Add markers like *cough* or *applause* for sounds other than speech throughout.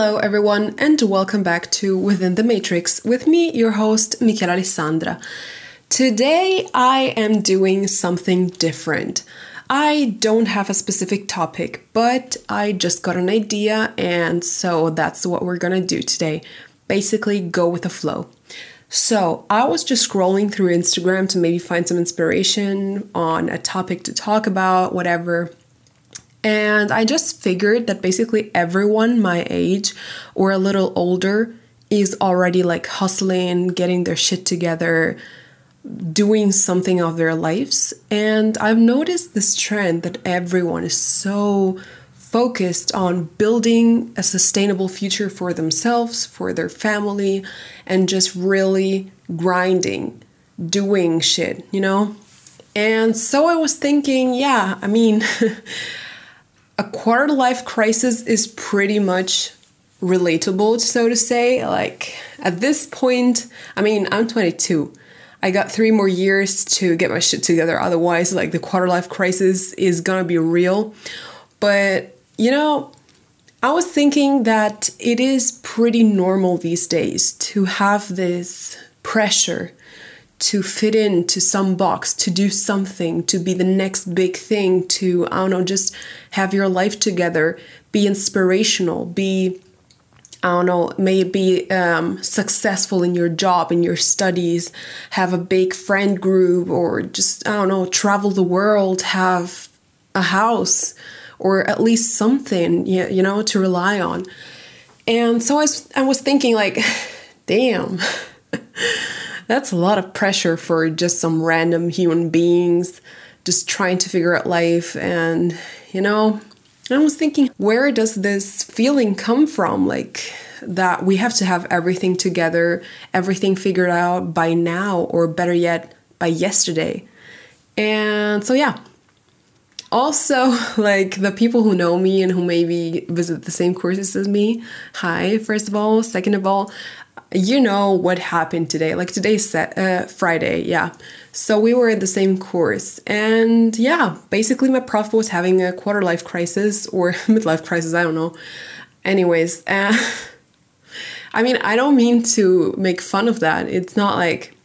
Hello, everyone, and welcome back to Within the Matrix with me, your host, Michela Alessandra. Today, I am doing something different. I don't have a specific topic, but I just got an idea, and so that's what we're gonna do today. Basically, go with the flow. So, I was just scrolling through Instagram to maybe find some inspiration on a topic to talk about, whatever. And I just figured that basically everyone my age or a little older is already like hustling, getting their shit together, doing something of their lives. And I've noticed this trend that everyone is so focused on building a sustainable future for themselves, for their family, and just really grinding, doing shit, you know? And so I was thinking, yeah, I mean, *laughs* a quarter life crisis is pretty much relatable, so to say. Like at this point, I mean, I'm 22. I got three more years to get my shit together. Otherwise, like the quarter life crisis is gonna be real. But you know, I was thinking that it is pretty normal these days to have this pressure to fit into some box, to do something, to be the next big thing, to, I don't know, just have your life together, be inspirational, be, I don't know, maybe um, successful in your job, in your studies, have a big friend group, or just, I don't know, travel the world, have a house, or at least something, you know, to rely on. And so I was, I was thinking, like, *laughs* damn. *laughs* That's a lot of pressure for just some random human beings just trying to figure out life. And, you know, I was thinking, where does this feeling come from? Like, that we have to have everything together, everything figured out by now, or better yet, by yesterday. And so, yeah. Also, *laughs* like the people who know me and who maybe visit the same courses as me, hi, first of all. Second of all, you know what happened today. Like today's set, uh, Friday, yeah. So we were in the same course, and yeah, basically my prof was having a quarter life crisis or *laughs* midlife crisis. I don't know. Anyways, uh, *laughs* I mean, I don't mean to make fun of that. It's not like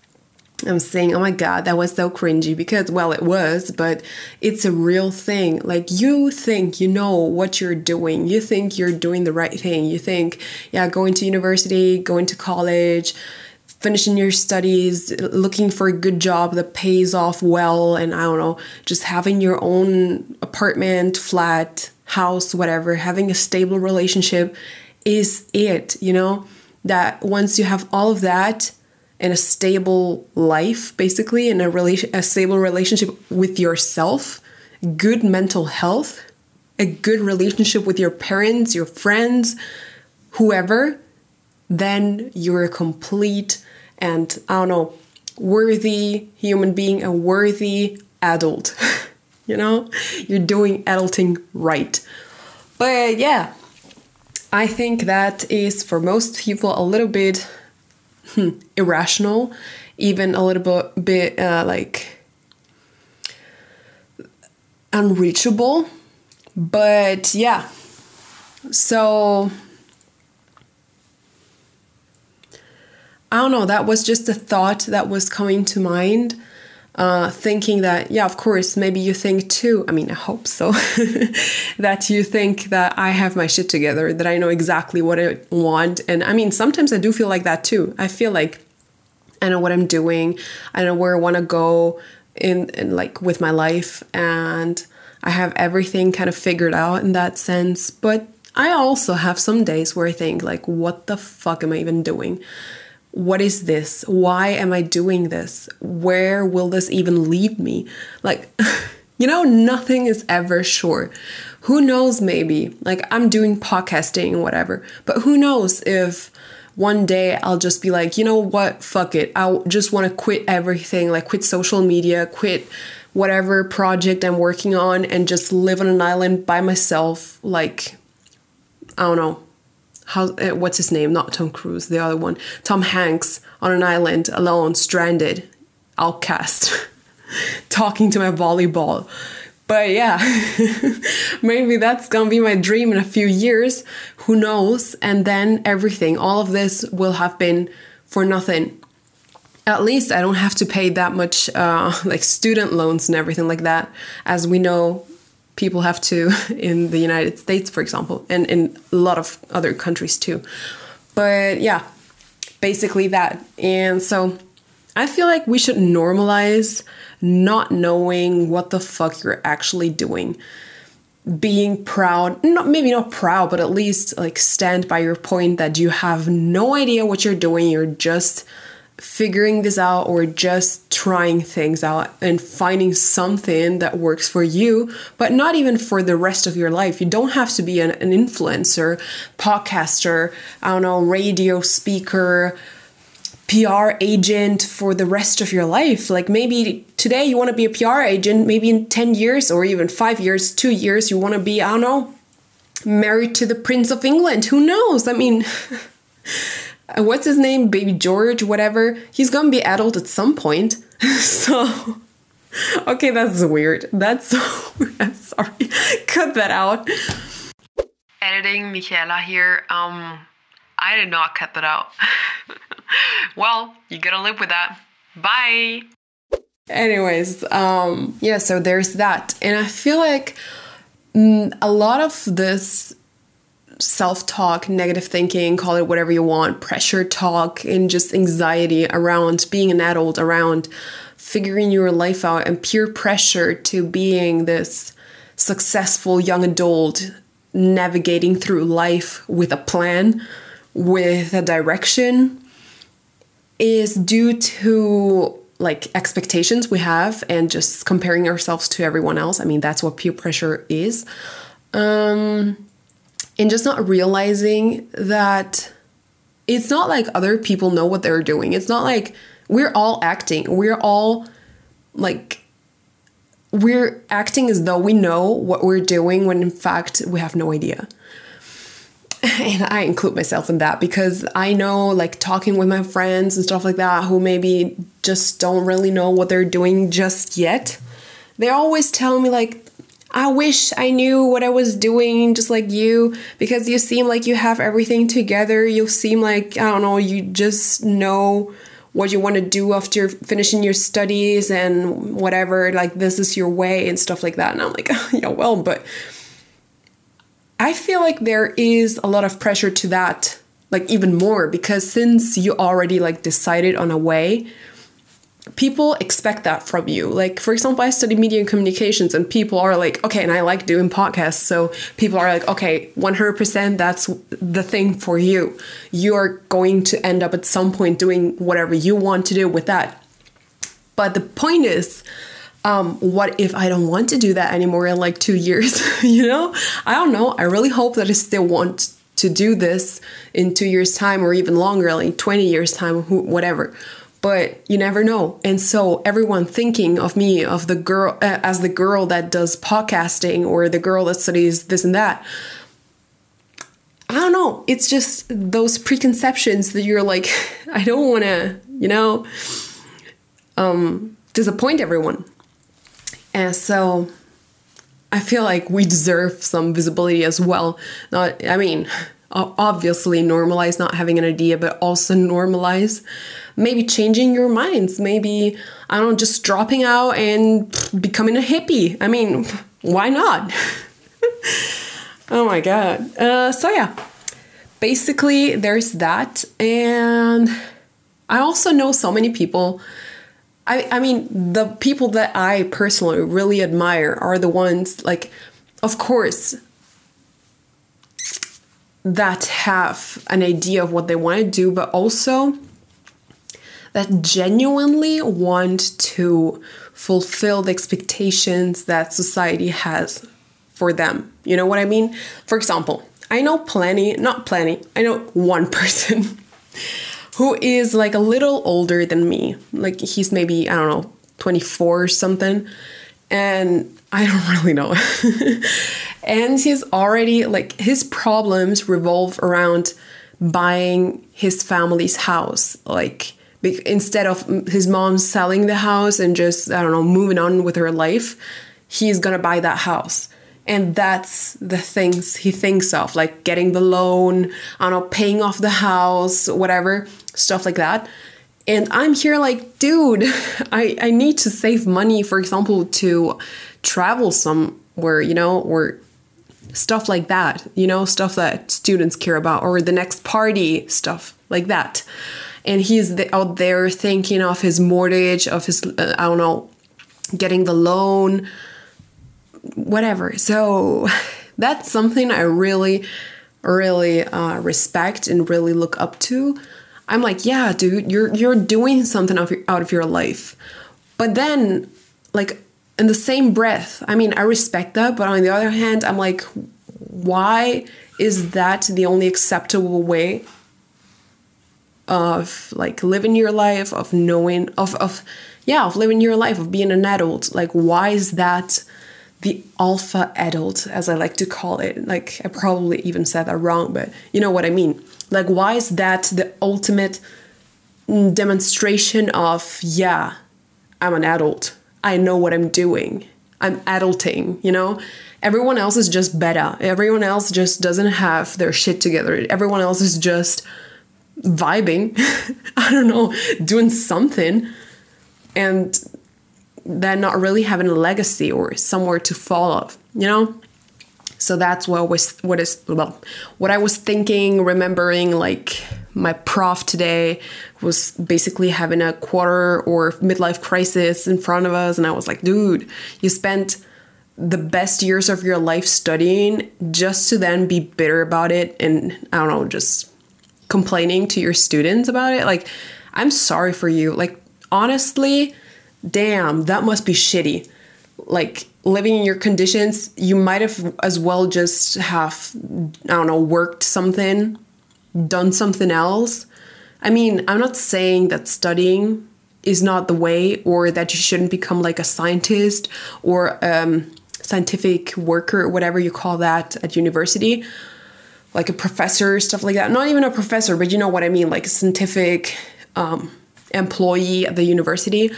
I'm saying, oh my God, that was so cringy because, well, it was, but it's a real thing. Like, you think you know what you're doing. You think you're doing the right thing. You think, yeah, going to university, going to college, finishing your studies, looking for a good job that pays off well, and I don't know, just having your own apartment, flat, house, whatever, having a stable relationship is it, you know? That once you have all of that, and a stable life, basically, in a relation, a stable relationship with yourself, good mental health, a good relationship with your parents, your friends, whoever, then you're a complete and I don't know, worthy human being, a worthy adult. *laughs* you know, you're doing adulting right. But yeah, I think that is for most people a little bit hmm, irrational, even a little bit, bit uh, like unreachable. But yeah, so I don't know, that was just a thought that was coming to mind. Uh, thinking that, yeah, of course, maybe you think too. I mean, I hope so. *laughs* that you think that I have my shit together, that I know exactly what I want. And I mean, sometimes I do feel like that too. I feel like I know what I'm doing, I know where I want to go in, in like with my life, and I have everything kind of figured out in that sense. But I also have some days where I think, like, what the fuck am I even doing? What is this? Why am I doing this? Where will this even lead me? Like, *laughs* you know, nothing is ever sure. Who knows, maybe? Like, I'm doing podcasting whatever, but who knows if one day I'll just be like, you know what? Fuck it. I just want to quit everything, like, quit social media, quit whatever project I'm working on, and just live on an island by myself, like, I don't know, how uh, what's his name? Not Tom Cruise, the other one. Tom Hanks on an island alone, stranded, outcast, *laughs* talking to my volleyball. But yeah, *laughs* maybe that's gonna be my dream in a few years. Who knows? And then everything, all of this will have been for nothing. At least I don't have to pay that much, uh, *laughs* like student loans and everything like that, as we know people have to *laughs* in the United States, for example, and in a lot of other countries too. But yeah, basically that. And so I feel like we should normalize not knowing what the fuck you're actually doing. Being proud, not maybe not proud, but at least like stand by your point that you have no idea what you're doing. You're just figuring this out or just trying things out and finding something that works for you, but not even for the rest of your life. You don't have to be an, an influencer, podcaster, I don't know, radio speaker, PR agent for the rest of your life. Like maybe today you want to be a PR agent, maybe in 10 years or even five years, two years, you want to be, I don't know, married to the Prince of England. Who knows? I mean, *laughs* what's his name? Baby George, whatever. He's gonna be adult at some point. *laughs* so, okay, that's weird. That's *laughs* so. sorry. Cut that out. Editing Michela here. Um, I did not cut that out. *laughs* well, you gotta live with that. Bye. Anyways, um, yeah, so there's that. And I feel like mm, a lot of this self talk, negative thinking, call it whatever you want, pressure talk, and just anxiety around being an adult, around figuring your life out, and peer pressure to being this successful young adult navigating through life with a plan, with a direction, is due to like expectations we have and just comparing ourselves to everyone else. I mean, that's what peer pressure is. Um, and just not realizing that it's not like other people know what they're doing. It's not like we're all acting. We're all like we're acting as though we know what we're doing when in fact we have no idea *laughs* and I include myself in that because I know, like, talking with my friends and stuff like that who maybe just don't really know what they're doing just yet, they always tell me, like, I wish I knew what I was doing just like you because you seem like you have everything together. You seem like, I don't know, you just know what you want to do after finishing your studies and whatever. Like, this is your way and stuff like that. And I'm like, *laughs* yeah, well, but I feel like there is a lot of pressure to that, like even more, because since you already like decided on a way, people expect that from you. Like, for example, I study media and communications, and people are like, okay, and I like doing podcasts. So people are like, okay, 100% that's the thing for you. You're going to end up at some point doing whatever you want to do with that. But the point is, um, what if I don't want to do that anymore in like two years? *laughs* you know, I don't know. I really hope that I still want to do this in two years' time or even longer, like 20 years' time, whatever. But you never know. And so everyone thinking of me, of the girl, uh, as the girl that does podcasting or the girl that studies this and that. I don't know. It's just those preconceptions that you're like, *laughs* I don't want to, you know, um, disappoint everyone. And so I feel like we deserve some visibility as well. Not, I mean, obviously normalize not having an idea, but also normalize maybe changing your minds. Maybe, I don't know, just dropping out and becoming a hippie. I mean, why not? *laughs* oh my God. Uh, so, yeah, basically, there's that. And I also know so many people I, I mean, the people that I personally really admire are the ones, like, of course, that have an idea of what they want to do, but also that genuinely want to fulfill the expectations that society has for them. You know what I mean? For example, I know plenty, not plenty, I know one *laughs* person who is like a little older than me. Like he's maybe, I don't know, 24 or something. And I don't *laughs* really know. *laughs* and he's already like his problems revolve around buying his family's house. Like instead of his mom selling the house and just, I don't know, moving on with her life, he's gonna buy that house. And that's the things he thinks of like getting the loan i don't know paying off the house whatever stuff like that. And i'm here like dude *laughs* i i need to save money for example to travel somewhere you know or stuff like that you know stuff that students care about or the next party stuff like that and he's out there thinking of his mortgage of his uh, i don't know getting the loan whatever. So *laughs* that's something I really, really uh, respect and really look up to. I'm like, yeah, dude, you're you're doing something out of your, out of your life. But then, like in the same breath, I mean, I respect that, but on the other hand, I'm like, why is that the only acceptable way of like living your life, of knowing, of of yeah, of living your life, of being an adult? Like, why is that? the alpha adult, as I like to call it. Like, I probably even said that wrong, but you know what I mean. Like, why is that the ultimate demonstration of, yeah, I'm an adult. I know what I'm doing. I'm adulting, you know? Everyone else is just better. Everyone else just doesn't have their shit together. Everyone else is just vibing. *laughs* I don't know, doing something. And then not really having a legacy or somewhere to fall follow, you know? So that's what was what is well what I was thinking, remembering like my prof today was basically having a quarter or midlife crisis in front of us and I was like, dude, you spent the best years of your life studying just to then be bitter about it and I don't know, just complaining to your students about it. Like, I'm sorry for you. Like, honestly, damn, that must be shitty. Like living in your conditions, you might have as well just have, I don't know, worked something, done something else. I mean, I'm not saying that studying is not the way or that you shouldn't become like a scientist or um, scientific worker or whatever you call that at university like a professor stuff like that not even a professor but you know what i mean like a scientific um, employee at the university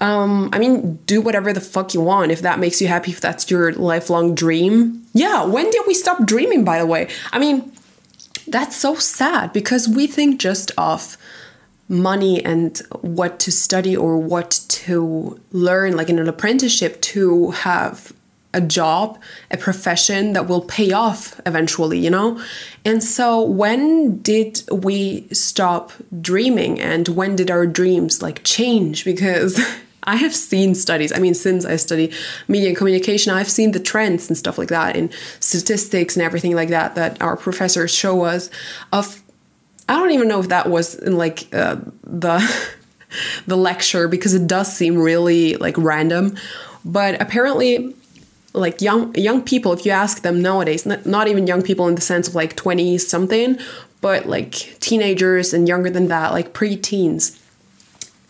um, I mean, do whatever the fuck you want if that makes you happy, if that's your lifelong dream. Yeah, when did we stop dreaming, by the way? I mean, that's so sad because we think just of money and what to study or what to learn, like in an apprenticeship, to have a job, a profession that will pay off eventually, you know? And so when did we stop dreaming and when did our dreams like change? Because *laughs* I have seen studies. I mean, since I study media and communication, I've seen the trends and stuff like that in statistics and everything like that that our professors show us. Of I don't even know if that was in like uh, the *laughs* the lecture because it does seem really like random, but apparently like young young people if you ask them nowadays not, not even young people in the sense of like 20 something but like teenagers and younger than that like pre-teens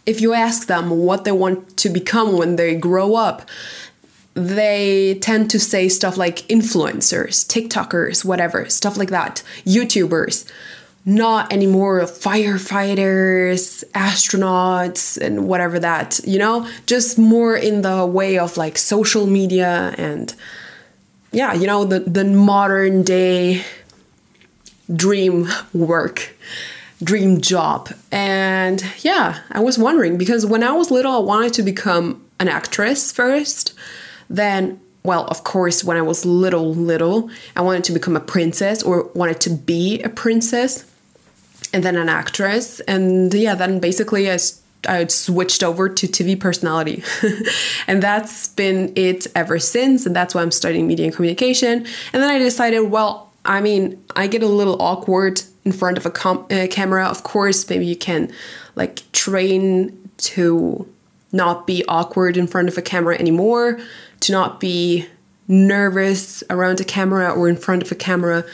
if you ask them what they want to become when they grow up, they tend to say stuff like influencers, TikTokers, whatever, stuff like that, YouTubers. Not anymore firefighters, astronauts, and whatever that, you know, just more in the way of like social media and yeah, you know, the, the modern day dream work dream job. And yeah, I was wondering because when I was little, I wanted to become an actress first. Then, well, of course, when I was little, little, I wanted to become a princess or wanted to be a princess and then an actress. And yeah, then basically I I switched over to TV personality. *laughs* and that's been it ever since. And that's why I'm studying media and communication. And then I decided, well, I mean, I get a little awkward in front of a com- uh, camera. Of course, maybe you can like train to not be awkward in front of a camera anymore, to not be nervous around a camera or in front of a camera.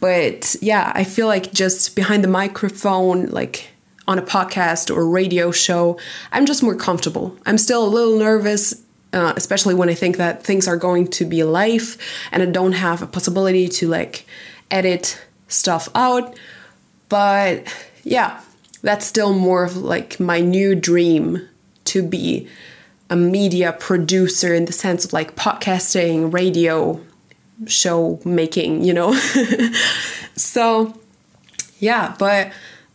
But yeah, I feel like just behind the microphone, like on a podcast or radio show, I'm just more comfortable. I'm still a little nervous, uh, especially when I think that things are going to be live and I don't have a possibility to like edit stuff out. But yeah, that's still more of like my new dream to be a media producer in the sense of like podcasting, radio, show making, you know? *laughs* so, yeah, but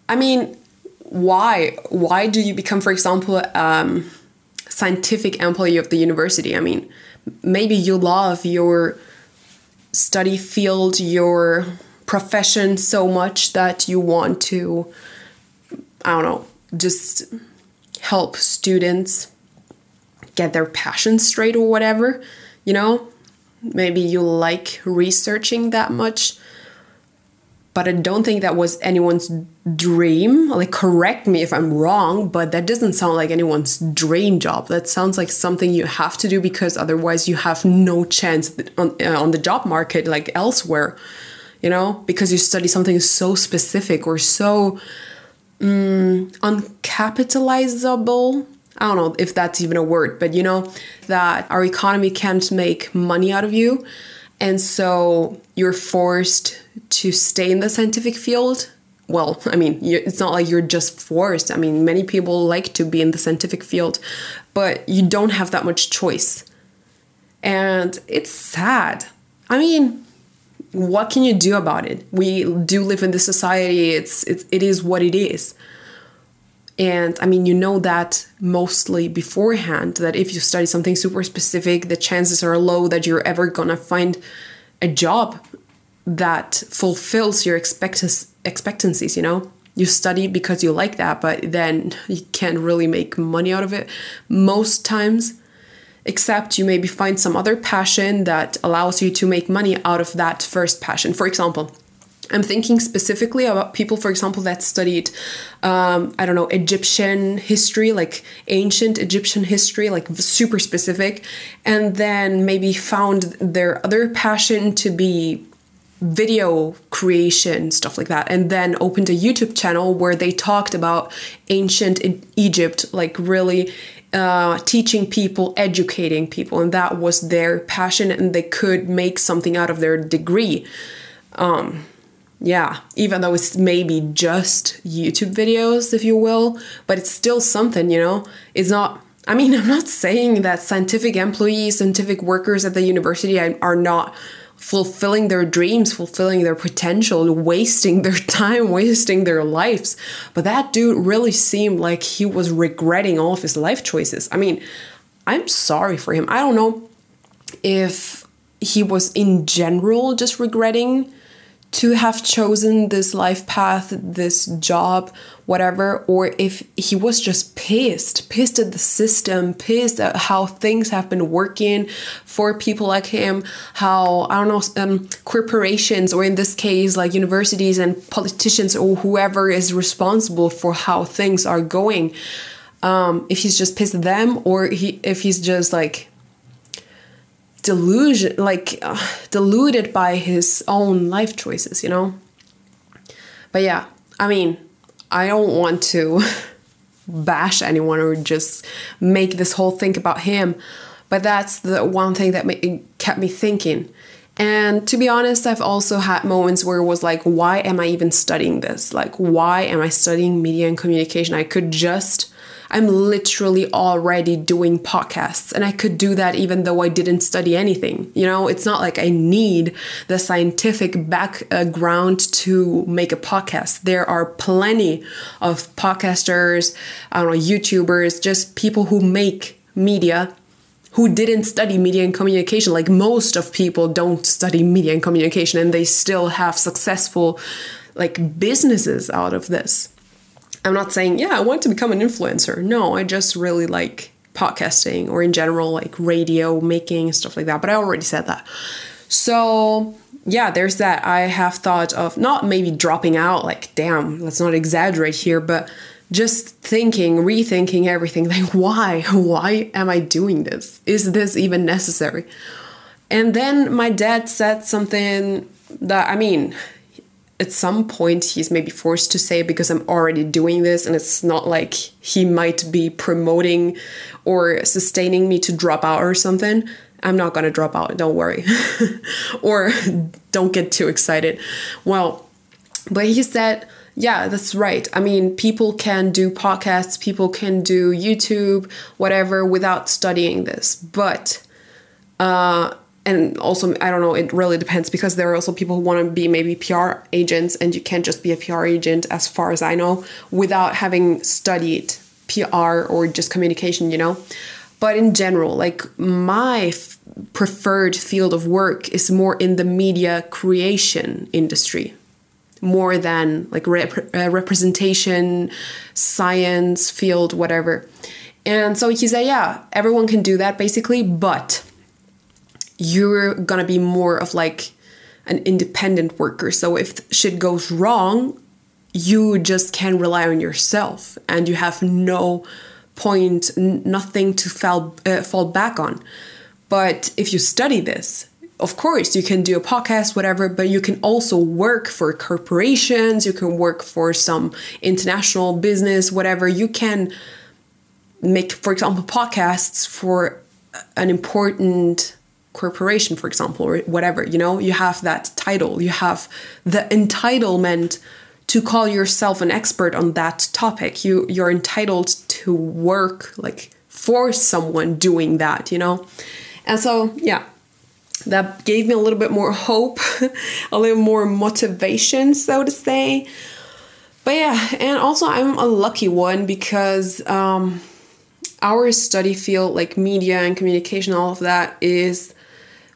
I mean, why? Why do you become, for example, um, scientific employee of the university? I mean, maybe you love your study field, your profession so much that you want to, I don't know, just help students get their passion straight or whatever, you know? Maybe you like researching that much but I don't think that was anyone's dream. Like, correct me if I'm wrong, but that doesn't sound like anyone's dream job. That sounds like something you have to do because otherwise you have no chance on, uh, on the job market, like elsewhere, you know, because you study something so specific or so um, uncapitalizable. I don't know if that's even a word, but you know, that our economy can't make money out of you. And so you're forced to stay in the scientific field. Well *laughs* i mean it's not like you're just forced. I mean many people like to be in the scientific field but you don't have that much choice. And it's sad. I mean what can you do about it? We do live in this society. It's, it's it is what it is and i mean you know that mostly beforehand that if you study something super specific the chances are low that you're ever gonna find a job that fulfills your expectancies, you know? You study because you like that, but then you can't really make money out of it most times, except you maybe find some other passion that allows you to make money out of that first passion. For example, I'm thinking specifically about people, for example, that studied, um, I don't know, Egyptian history, like ancient Egyptian history, like super specific, and then maybe found their other passion to be video creation, stuff like that, and then opened a YouTube channel where they talked about ancient Egypt, like really uh, teaching people, educating people, and that was their passion, and they could make something out of their degree. Um, yeah, even though it's maybe just YouTube videos, if you will, but it's still something, you know? It's not. I mean, *laughs* I'm not saying that scientific employees, scientific workers at the university are not fulfilling their dreams, fulfilling their potential, wasting their *laughs* time, wasting their lives. But that dude really seemed like he was regretting all of his life choices. I mean, I'm sorry for him. I don't know if he was in general just regretting to have chosen this life path, this job, whatever, or if he was just pissed, pissed at the system, pissed at how things have been working for people like him, how, I don't know, um, corporations, or in this case, like universities and politicians, or whoever is responsible for how things are going. Um, if he's just pissed at them, or he, if he's just like delusion like uh, deluded by his own life choices you know? But yeah i mean i don't want to *laughs* bash anyone or just make this whole thing about him but that's the one thing that kept me thinking. And to be honest i've also had moments where it was like why am i even studying this? Like why am i studying media and communication? I could just I'm literally already doing podcasts and I could do that even though I didn't study anything. You know, it's not like I need the scientific background to make a podcast. There are plenty of podcasters, I don't know, YouTubers, just people who make media who didn't study media and communication. Like most of people don't study media and communication and they still have successful like businesses out of this. I'm not saying, yeah, I want to become an influencer. No, I just really like podcasting or in general, like radio making, stuff like that. But I already said that. So, yeah, there's that. I have thought of not maybe dropping out, like, damn, let's not exaggerate here, but just thinking, rethinking everything *laughs* like, why? Why am I doing this? Is this even necessary? And then my dad said something that, I mean, at some point he's maybe forced to say because I'm already doing this and it's not like he might be promoting or sustaining me to drop out or something. I'm not gonna drop out, don't worry. *laughs* or don't get too excited. Well, but he said yeah, that's right. I mean, people can do podcasts, people can do YouTube, whatever, without studying this. But, uh, and also, I don't know, it really depends because there are also people who want to be maybe PR agents, and you can't just be a PR agent, as far as I know, without having studied PR or just communication, you know? But in general, like my f- preferred field of work is more in the media creation industry more than like rep- uh, representation, science field, whatever. And so he said, yeah, everyone can do that basically, but you're gonna be more of like an independent worker. So if shit goes wrong, you just can rely on yourself and you have no point, nothing to fall, uh, fall back on. But if you study this, of course, you can do a podcast, whatever, but you can also work for corporations, you can work for some international business, whatever. You can make, for example, podcasts for an important corporation, for example, or whatever. You know, you have that title, you have the entitlement to call yourself an expert on that topic. You you're entitled to work like for someone doing that, you know? And so, yeah, that gave me a little bit more *laughs* hope, a little more motivation, so to say. But yeah, and also I'm a lucky one because um, our study field, like media and communication, all of that, is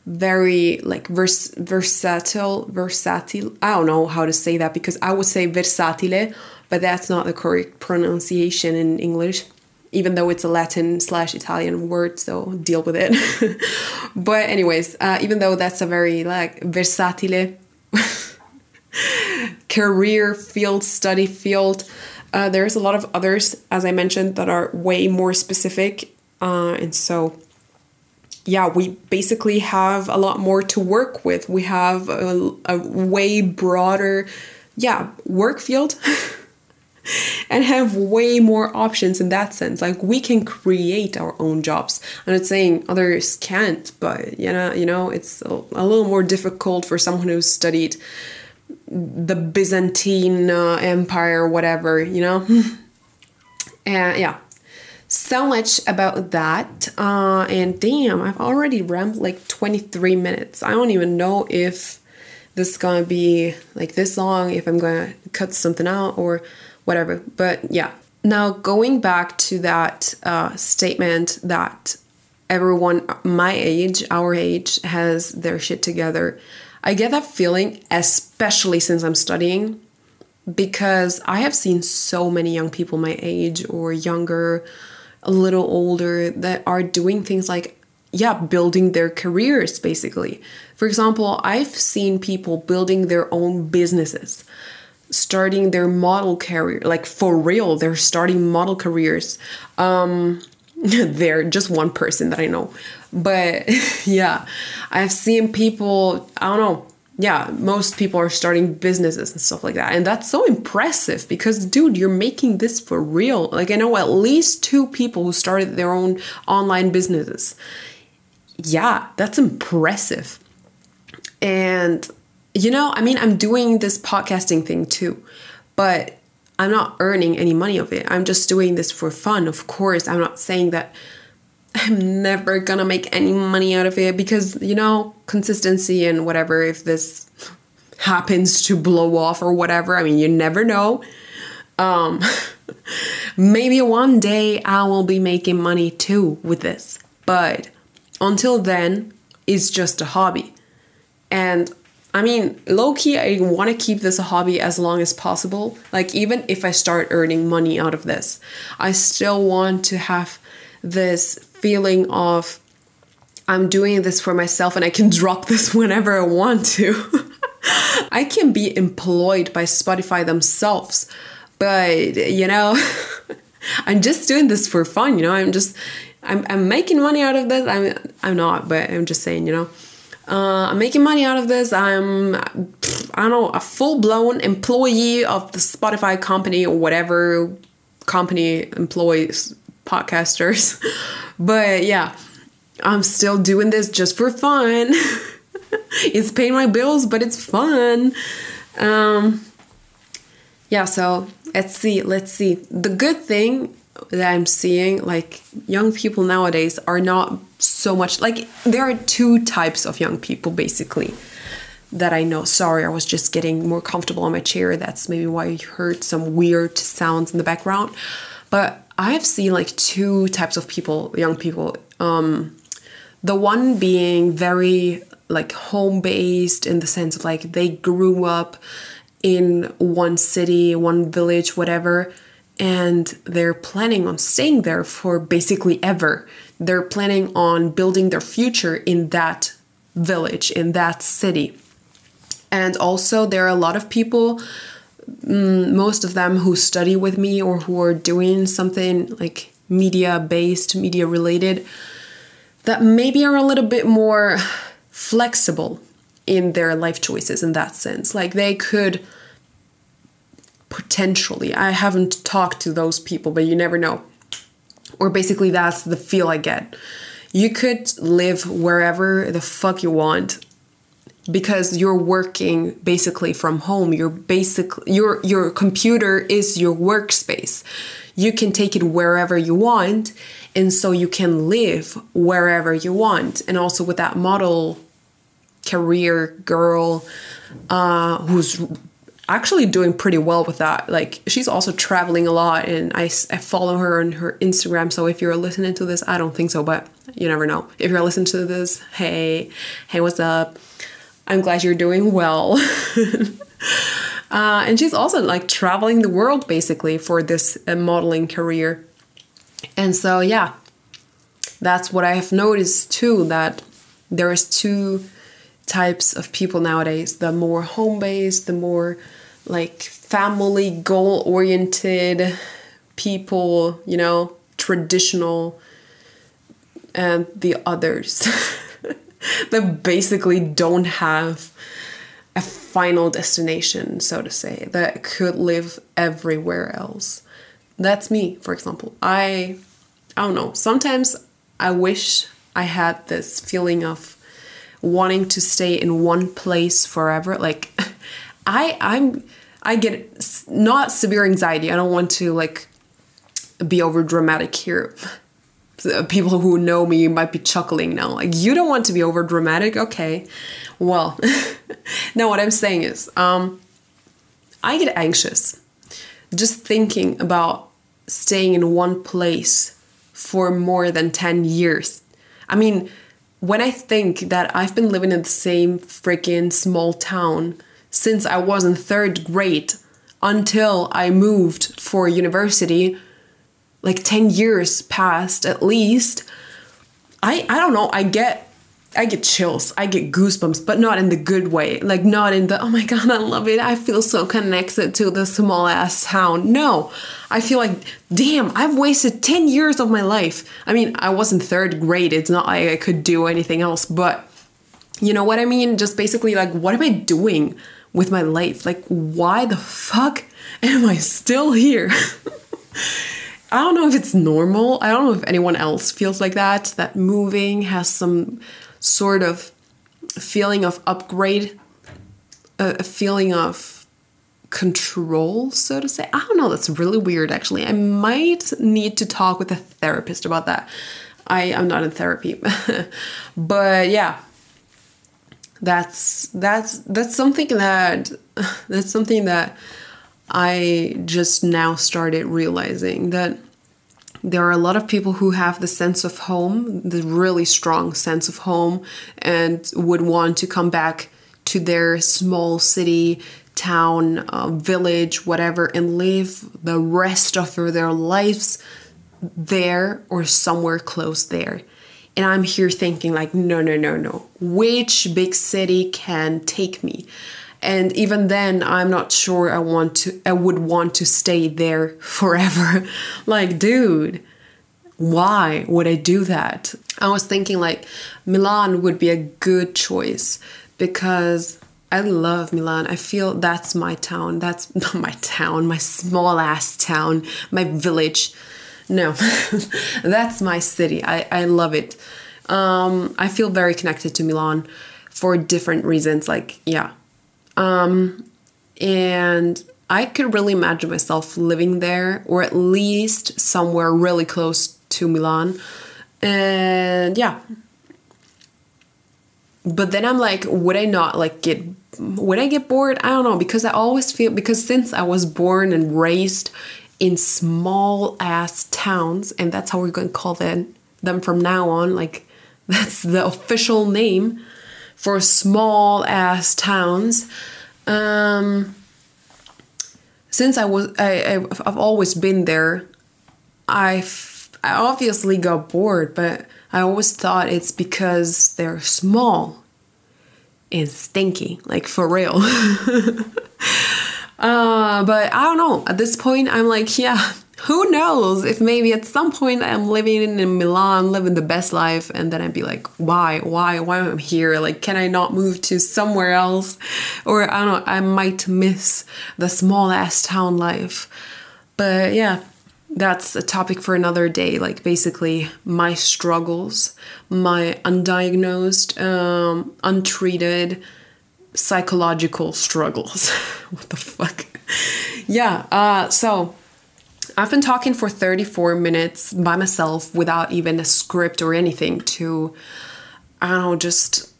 very like vers- versatile. Versatile. I don't know how to say that because I would say versatile, but that's not the correct pronunciation in English even though it's a Latin slash Italian word, so deal with it. *laughs* but anyways, uh, even though that's a very like versatile *laughs* career field, study field, uh, there's a lot of others, as I mentioned, that are way more specific, uh, and so yeah, we basically have a lot more to work with. We have a, a way broader, yeah, work field. *laughs* and have way more options in that sense. Like we can create our own jobs. I'm not saying others can't, but you know, you know, it's a, a little more difficult for someone who's studied the Byzantine uh, Empire, whatever, you know. *laughs* and yeah, so much about that. Uh, and damn, I've already rambled like 23 minutes. I don't even know if this is gonna be like this long, if I'm gonna cut something out or whatever. But yeah. Now, going back to that uh, statement that everyone my age, our age, has their shit together, I get that feeling, especially since I'm studying, because I have seen so many young people my age or younger, a little older, that are doing things like, yeah, building their careers basically. For example, I've seen people building their own businesses starting their model career like for real they're starting model careers um *laughs* they're just one person that i know but *laughs* yeah i've seen people i don't know yeah most people are starting businesses and stuff like that and that's so impressive because dude you're making this for real like i know at least two people who started their own online businesses yeah that's impressive and you know, I mean, I'm doing this podcasting thing too, but I'm not earning any money of it. I'm just doing this for fun. Of course, I'm not saying that I'm never gonna make any money out of it because, you know, consistency and whatever, if this happens to blow off or whatever, I mean, you never know. Um, *laughs* maybe one day I will be making money too with this, but until then, it's just a hobby. And I mean, low key, I want to keep this a hobby as long as possible. Like, even if I start earning money out of this, I still want to have this feeling of I'm doing this for myself and I can drop this *laughs* whenever I want to. *laughs* I can be employed by Spotify themselves, but you know, *laughs* I'm just doing this for fun, you know, I'm just I'm, I'm making money out of this. I'm I'm not, but I'm just saying, you know. Uh, I'm making money out of this. I'm, I don't know, a full blown employee of the Spotify company or whatever company employs podcasters. but yeah, I'm still doing this just for fun. *laughs* it's paying my bills, but it's fun. Um, yeah, so let's see, let's see. The good thing that I'm seeing, like young people nowadays are not so much like there are two types of young people basically that I know. Sorry, I was just getting more comfortable on my chair. That's maybe why you heard some weird sounds in the background. But I've seen like two types of people, young people. Um, the one being very like home based in the sense of like they grew up in one city, one village, whatever, and they're planning on staying there for basically ever. They're planning on building their future in that village, in that city. And also, there are a lot of people, Mm, most of them who study with me or who are doing something like media based, media related, that maybe are a little bit more flexible in their life choices in that sense. Like they could potentially, I haven't talked to those people, but you never know. Or basically, that's the feel I get. You could live wherever the fuck you want because you're working basically from home your basic your your computer is your workspace you can take it wherever you want and so you can live wherever you want and also with that model career girl uh, who's actually doing pretty well with that. Like she's also traveling a lot, and I, I follow her on her Instagram. So if you're listening to this, I don't think so, but you never know. If you're listening to this, hey, hey, what's up? I'm glad you're doing well. *laughs* uh, and she's also like traveling the world basically for this uh, modeling career. And so yeah, that's what I have noticed too. That there is two types of people nowadays the more home based, the more like family goal oriented people, you know, traditional, and the others *laughs* that basically don't have a final destination, so to say, that could live everywhere else. That's me, for example. I I don't know. Sometimes I wish I had this feeling of wanting to stay in one place forever like *laughs* i i'm i get not severe anxiety i don't want to like be over dramatic here people who know me might be chuckling now. Like you don't want to be over dramatic okay. Well *laughs* now what i'm saying is um i get anxious just thinking about staying in one place for more than 10 years. I mean when I think that I've been living in the same freaking small town since I was in third grade until I moved for university, like 10 years passed at least, I, I don't know, I get I get chills, I get goosebumps, but not in the good way. Like not in the oh my god, I love it. I feel so connected to the small ass town. No. I feel like damn, I've wasted 10 years of my life. I mean, I was in 3rd grade. It's not like I could do anything else, but you know what I mean? Just basically like what am I doing with my life? Like why the fuck am I still here? *laughs* I don't know if it's normal. I don't know if anyone else feels like that, that moving has some sort of feeling of upgrade, a, feeling of control, so to say. I don't know, that's really weird actually. I might need to talk with a therapist about that. I am not in therapy. *laughs* but yeah. That's that's that's something that *laughs* that's something that I just now started realizing that there are a lot of people who have the sense of home, the really strong sense of home, and would want to come back to their small city, town, uh, village, whatever, and live the rest of their lives there or somewhere close there. And I'm here thinking, like, no, no, no, no. Which big city can take me? And even then i'm not sure i want to i would want to stay there forever. *laughs* Like dude why would i do that? I was thinking like milan would be a good choice because i love milan. I feel that's my town. That's *laughs* not my town my small ass town my village. No *laughs* that's my city. I, I love it. Um, i feel very connected to milan for different reasons. Like yeah um, and I could really imagine myself living there or at least somewhere really close to Milan. And yeah. But then I'm like, would I not like get would I get bored? I don't know because I always feel because since I was born and raised in small ass towns and that's how we're going to call them them from now on like *laughs* that's the official name for small ass towns um since I was I, I've always been there, I've I obviously got bored, but I always thought it's because they're small and stinky, like for real. *laughs* uh, but I don't know. At this point, I'm like, yeah, who knows if maybe at some point I'm living in Milan, living the best life, and then I'd be like, why, why, why am I here? Like, can I not move to somewhere else? Or I don't know, I might miss the small ass town life. But yeah, that's a topic for another day. Like, basically, my struggles, my undiagnosed, um, untreated psychological struggles. *laughs* what the fuck? yeah, uh, so I've been talking for 34 minutes by myself without even a script or anything to, I don't know, just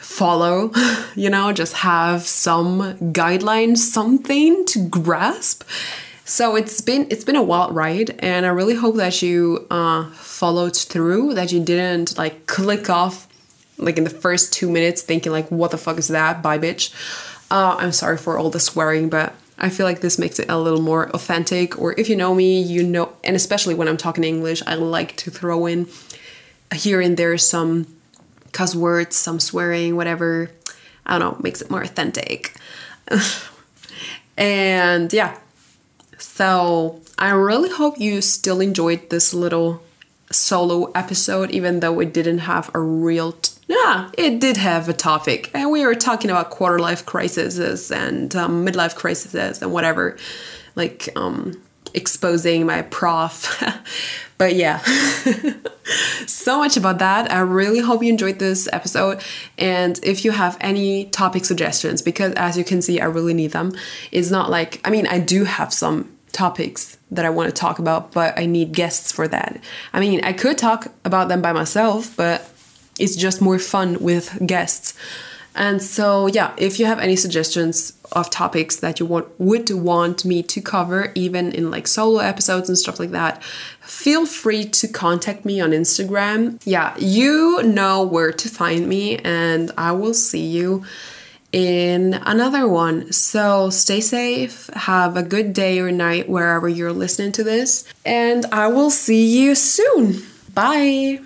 follow, *laughs* you know, just have some guidelines, something to grasp. So it's been it's been a wild ride, and I really hope that you uh, followed through, that you didn't like click off like in the first two minutes, thinking like, "What the fuck is that?" Bye, bitch. Uh, I'm sorry for all the swearing, but I feel like this makes it a little more authentic. Or if you know me, you know, and especially when I'm talking English, I like to throw in here and there some cuss words, some swearing, whatever. I don't know, makes it more authentic. *laughs* and yeah, so I really hope you still enjoyed this little solo episode, even though it didn't have a real yeah, it did have a topic, and we were talking about quarter life crises and um, midlife crises and whatever, like um, exposing my prof. *laughs* but yeah, *laughs* so much about that. I really hope you enjoyed this episode. And if you have any topic suggestions, because as you can see, I really need them. It's not like, I mean, I do have some topics that I want to talk about, but I need guests for that. I mean, I could talk about them by myself, but it's just more fun with guests. And so, yeah, if you have any suggestions of topics that you want would want me to cover, even in like solo episodes and stuff like that, feel free to contact me on Instagram. Yeah, you know where to find me, and I will see you in another one. So stay safe, have a good day or night wherever you're listening to this, and I will see you soon. Bye.